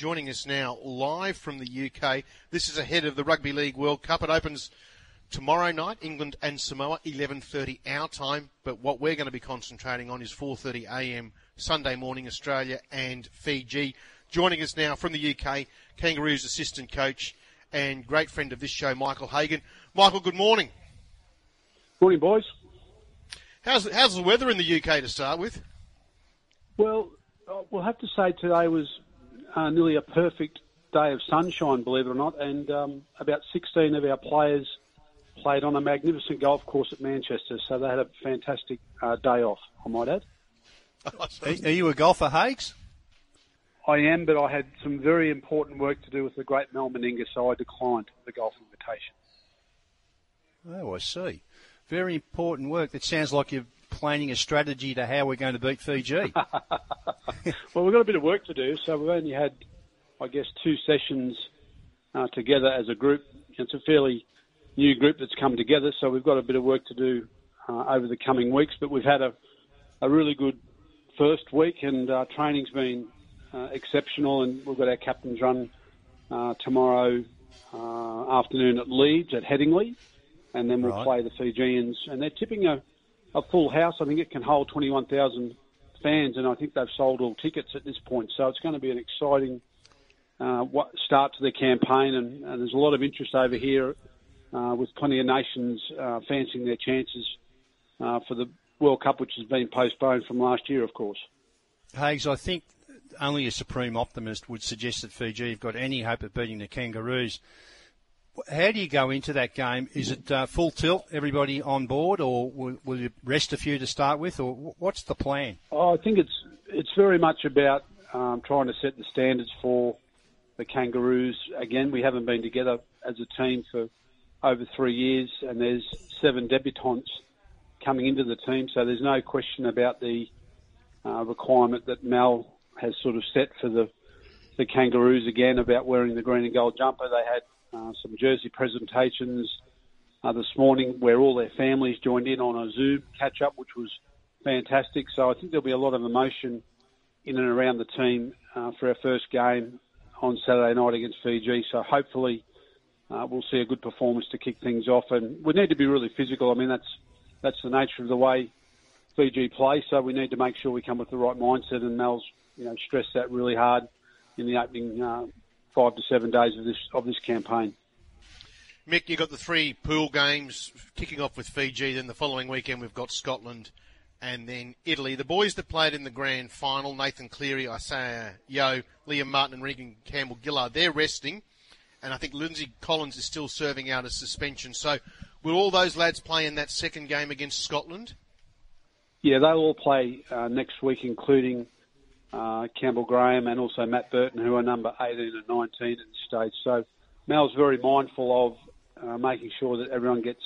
joining us now live from the UK. This is ahead of the Rugby League World Cup. It opens tomorrow night, England and Samoa, 11:30 our time. But what we're going to be concentrating on is 4:30 a.m. Sunday morning, Australia and Fiji. Joining us now from the UK, Kangaroos assistant coach and great friend of this show, Michael Hagan. Michael, good morning. Morning, boys. How's how's the weather in the UK to start with? Well, uh, we'll have to say today was uh, nearly a perfect day of sunshine, believe it or not, and um, about 16 of our players played on a magnificent golf course at Manchester, so they had a fantastic uh, day off, I might add. Are you a golfer, Hagues? I am, but I had some very important work to do with the great Mal Meninga, so I declined the golf invitation. Oh, I see. Very important work. That sounds like you're planning a strategy to how we're going to beat Fiji. well, we've got a bit of work to do, so we've only had, I guess, two sessions uh, together as a group. It's a fairly new group that's come together, so we've got a bit of work to do uh, over the coming weeks. But we've had a, a really good first week, and uh, training's been uh, exceptional, and we've got our captain's run uh, tomorrow uh, afternoon at Leeds at Headingley, and then we'll Right. play the Fijians, and they're tipping a, a full house. I think it can hold 21,000 fans, and I think they've sold all tickets at this point. So it's going to be an exciting uh, start to the campaign, and, and there's a lot of interest over here uh, with plenty of nations uh, fancying their chances uh, for the World Cup, which has been postponed from last year, of course. Hagues, I think only a supreme optimist would suggest that Fiji have got any hope of beating the Kangaroos. How do you go into that game? Is it uh, full tilt, everybody on board, or will, will you rest a few to start with, or what's the plan? Oh, I think it's it's very much about um, trying to set the standards for the Kangaroos. Again, we haven't been together as a team for over three years, and there's seven debutants coming into the team, so there's no question about the uh, requirement that Mal has sort of set for the the Kangaroos again about wearing the green and gold jumper. They had uh, some jersey presentations uh, this morning where all their families joined in on a Zoom catch up, which was fantastic. So I think there'll be a lot of emotion in and around the team uh, for our first game on Saturday night against Fiji. So hopefully uh, we'll see a good performance to kick things off. And we need to be really physical. I mean, that's that's the nature of the way Fiji play. So we need to make sure we come with the right mindset. And Mal's you know stressed that really hard in the opening uh, five to seven days of this of this campaign. Mick, you've got the three pool games kicking off with Fiji. Then the following weekend we've got Scotland and then Italy. The boys that played in the grand final, Nathan Cleary, Isaiah Yeo, Liam Martin and Reagan Campbell Gillard, they're resting. And I think Lindsay Collins is still serving out a suspension. So will all those lads play in that second game against Scotland? Yeah, they'll all play uh, next week, including uh, Campbell Graham and also Matt Burton, who are number 18 and 19 at this stage. So Mal's very mindful of uh, making sure that everyone gets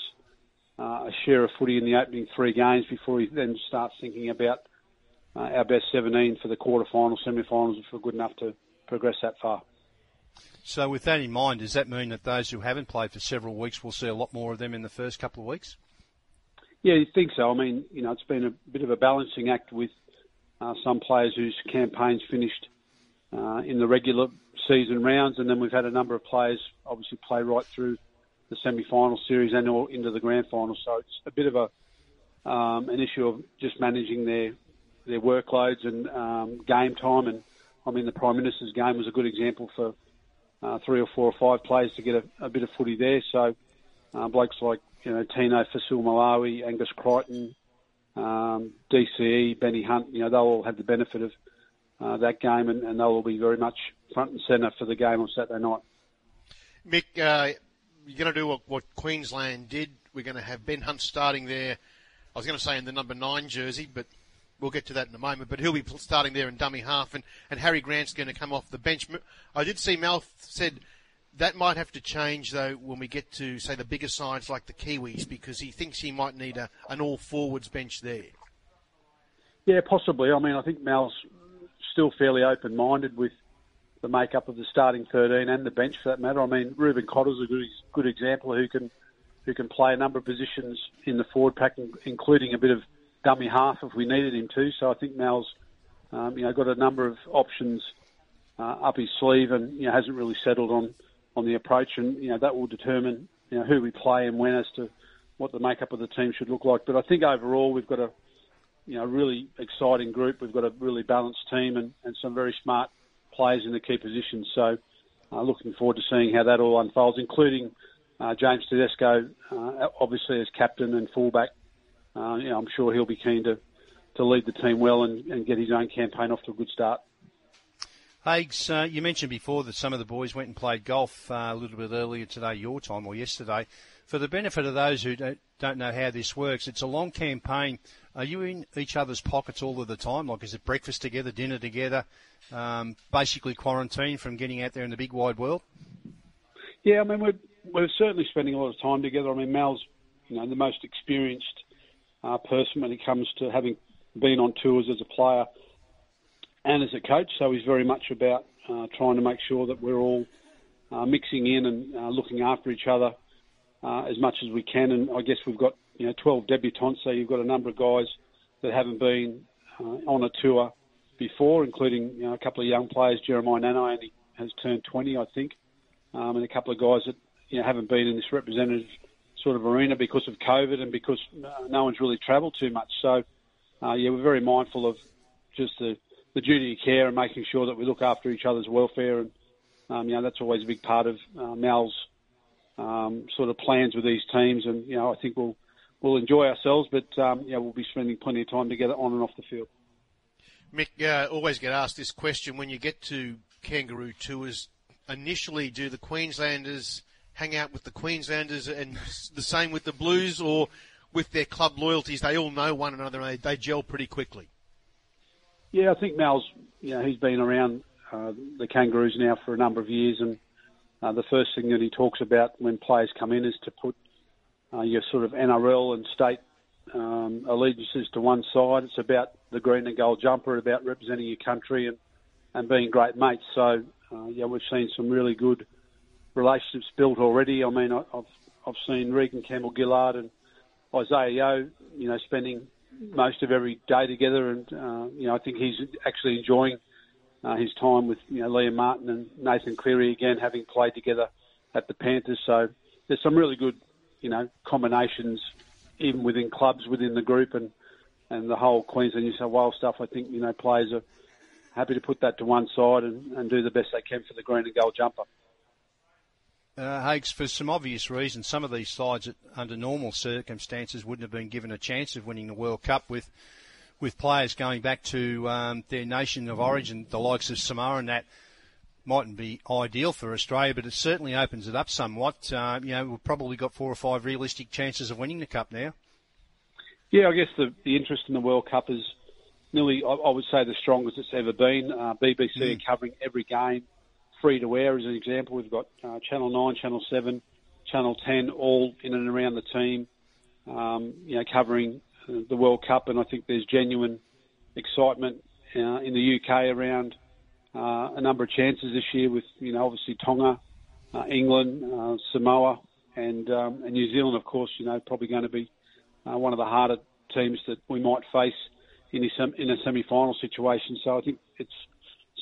uh, a share of footy in the opening three games before he then starts thinking about uh, our best 17 for the quarterfinals, semi-finals, if we're good enough to progress that far. So, with that in mind, does that mean that those who haven't played for several weeks will see a lot more of them in the first couple of weeks? Yeah, you think so. I mean, you know, it's been a bit of a balancing act with uh, some players whose campaigns finished uh, in the regular season rounds, and then we've had a number of players obviously play right through the semi-final series and or into the grand final. So it's a bit of a um, an issue of just managing their their workloads and um, game time. And I mean, the Prime Minister's game was a good example for uh, three or four or five players to get a, a bit of footy there. So uh, blokes like you know Tino Fa'asuamaleaui, Angus Crichton, um, DCE, Benny Hunt, you know they'll all have the benefit of uh, that game, and, and they'll all be very much front and centre for the game on Saturday night. Mick, uh, you're going to do what, what Queensland did. We're going to have Ben Hunt starting there. I was going to say in the number nine jersey, but we'll get to that in a moment. But he'll be starting there in dummy half, and, and Harry Grant's going to come off the bench. I did see Mal said that might have to change though when we get to say the bigger sides like the Kiwis, because he thinks he might need a, an all forwards bench there. Yeah, possibly. I mean, I think Mal's still fairly open-minded with the makeup of the starting 13 and the bench for that matter. I mean, Reuben Cotter's a good, good example who can who can play a number of positions in the forward pack, including a bit of dummy half if we needed him to. So I think Mal's um, you know got a number of options uh, up his sleeve and you know, hasn't really settled on, on the approach. And you know that will determine you know who we play and when as to what the makeup of the team should look like. But I think overall we've got a you know really exciting group. We've got a really balanced team and, and some very smart players in the key positions. So uh, looking forward to seeing how that all unfolds, including uh, James Tedesco, uh, obviously as captain and fullback. Uh, you know, I'm sure he'll be keen to, to lead the team well and, and get his own campaign off to a good start. Hags, uh, you mentioned before that some of the boys went and played golf uh, a little bit earlier today, your time, or yesterday. For the benefit of those who don't, don't know how this works, it's a long campaign. Are you in each other's pockets all of the time? Like, is it breakfast together, dinner together, um, basically quarantine from getting out there in the big wide world? Yeah, I mean, we're, we're certainly spending a lot of time together. I mean, Mal's, you know, the most experienced uh, person when it comes to having been on tours as a player and as a coach. So he's very much about uh, trying to make sure that we're all uh, mixing in and uh, looking after each other uh, as much as we can. And I guess we've got you know 12 debutants, so you've got a number of guys that haven't been uh, on a tour before, including you know, a couple of young players. Jeremiah only has turned 20, I think, um, and a couple of guys that you know haven't been in this representative sort of arena because of COVID and because uh, no one's really travelled too much. So, yeah, we're very mindful of just the the duty of care and making sure that we look after each other's welfare. And, um, you know, that's always a big part of uh, Mal's um, sort of plans with these teams. And, you know, I think we'll, we'll enjoy ourselves, but, um, you know, we'll be spending plenty of time together on and off the field. Mick, uh, always get asked this question when you get to kangaroo tours. Initially, do the Queenslanders hang out with the Queenslanders and the same with the Blues, or with their club loyalties, they all know one another and they, they gel pretty quickly? Yeah, I think Mal's, you know, he's been around uh, the Kangaroos now for a number of years, and uh, the first thing that he talks about when players come in is to put uh, your sort of NRL and state um, allegiances to one side. It's about the green and gold jumper, about representing your country and, and being great mates. So, uh, yeah, we've seen some really good relationships built already. I mean, I, I've I've seen Reagan Campbell Gillard and Isaiah Yeo, you know, spending most of every day together, and uh, you know I think he's actually enjoying uh, his time with you know Liam Martin and Nathan Cleary again, having played together at the Panthers. So there's some really good you know combinations even within clubs within the group and and the whole Queensland New South Wales stuff. I think you know players are happy to put that to one side and, and do the best they can for the green and gold jumper uh, Hakes, for some obvious reasons, some of these sides, under normal circumstances, wouldn't have been given a chance of winning the World Cup with with players going back to um, their nation of origin, the likes of Samoa, and that mightn't be ideal for Australia, but it certainly opens it up somewhat. Uh, you know, we've probably got four or five realistic chances of winning the Cup now. Yeah, I guess the, the interest in the World Cup is nearly, I, I would say, the strongest it's ever been. Uh, BBC mm. are covering every game free to air as an example. We've got uh, Channel 9, Channel 7, Channel 10, all in and around the team, um, you know, covering uh, the World Cup. And I think there's genuine excitement uh, in the UK around uh, a number of chances this year with, you know, obviously Tonga, uh, England, uh, Samoa, and, um, and New Zealand, of course, you know, probably going to be one of the harder teams that we might face in a, in a semi-final situation. So I think it's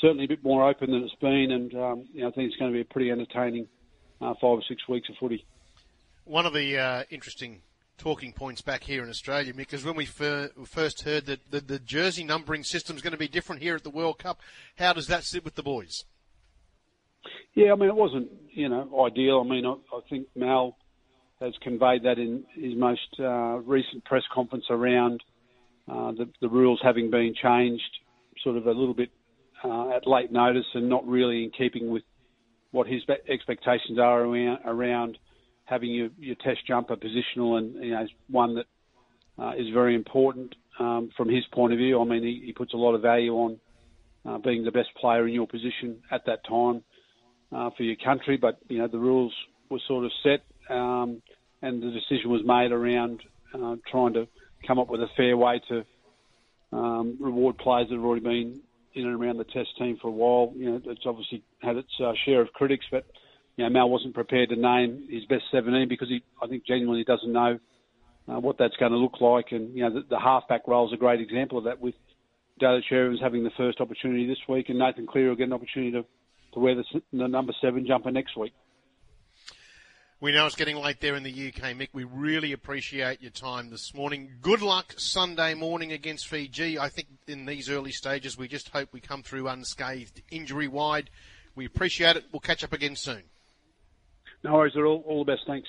certainly a bit more open than it's been, and um, you know, I think it's going to be a pretty entertaining uh, five or six weeks of footy. One of the uh, interesting talking points back here in Australia, because when we fir- first heard that the, the jersey numbering system is going to be different here at the World Cup, how does that sit with the boys? Yeah, I mean, it wasn't you know ideal. I mean, I, I think Mal has conveyed that in his most uh, recent press conference around uh, the, the rules having been changed, sort of a little bit uh, at late notice and not really in keeping with what his expectations are around, around having your, your test jumper positional and you know one that uh, is very important um, from his point of view. I mean, he, he puts a lot of value on uh, being the best player in your position at that time uh, for your country. But you know the rules were sort of set, um, and the decision was made around uh, trying to come up with a fair way to um, reward players that have already been in and around the Test team for a while. You know, it's obviously had its uh, share of critics, but you know, Mal wasn't prepared to name his best 17 because he, I think, genuinely doesn't know uh, what that's going to look like. And you know, the, the halfback role is a great example of that with Daly Cherry having the first opportunity this week, and Nathan Cleary will get an opportunity to, to wear the, the number seven jumper next week. We know it's getting late there in the UK, Mick. We really appreciate your time this morning. Good luck Sunday morning against Fiji. I think in these early stages, we just hope we come through unscathed, injury wide. We appreciate it. We'll catch up again soon. No worries at all. All the best. Thanks.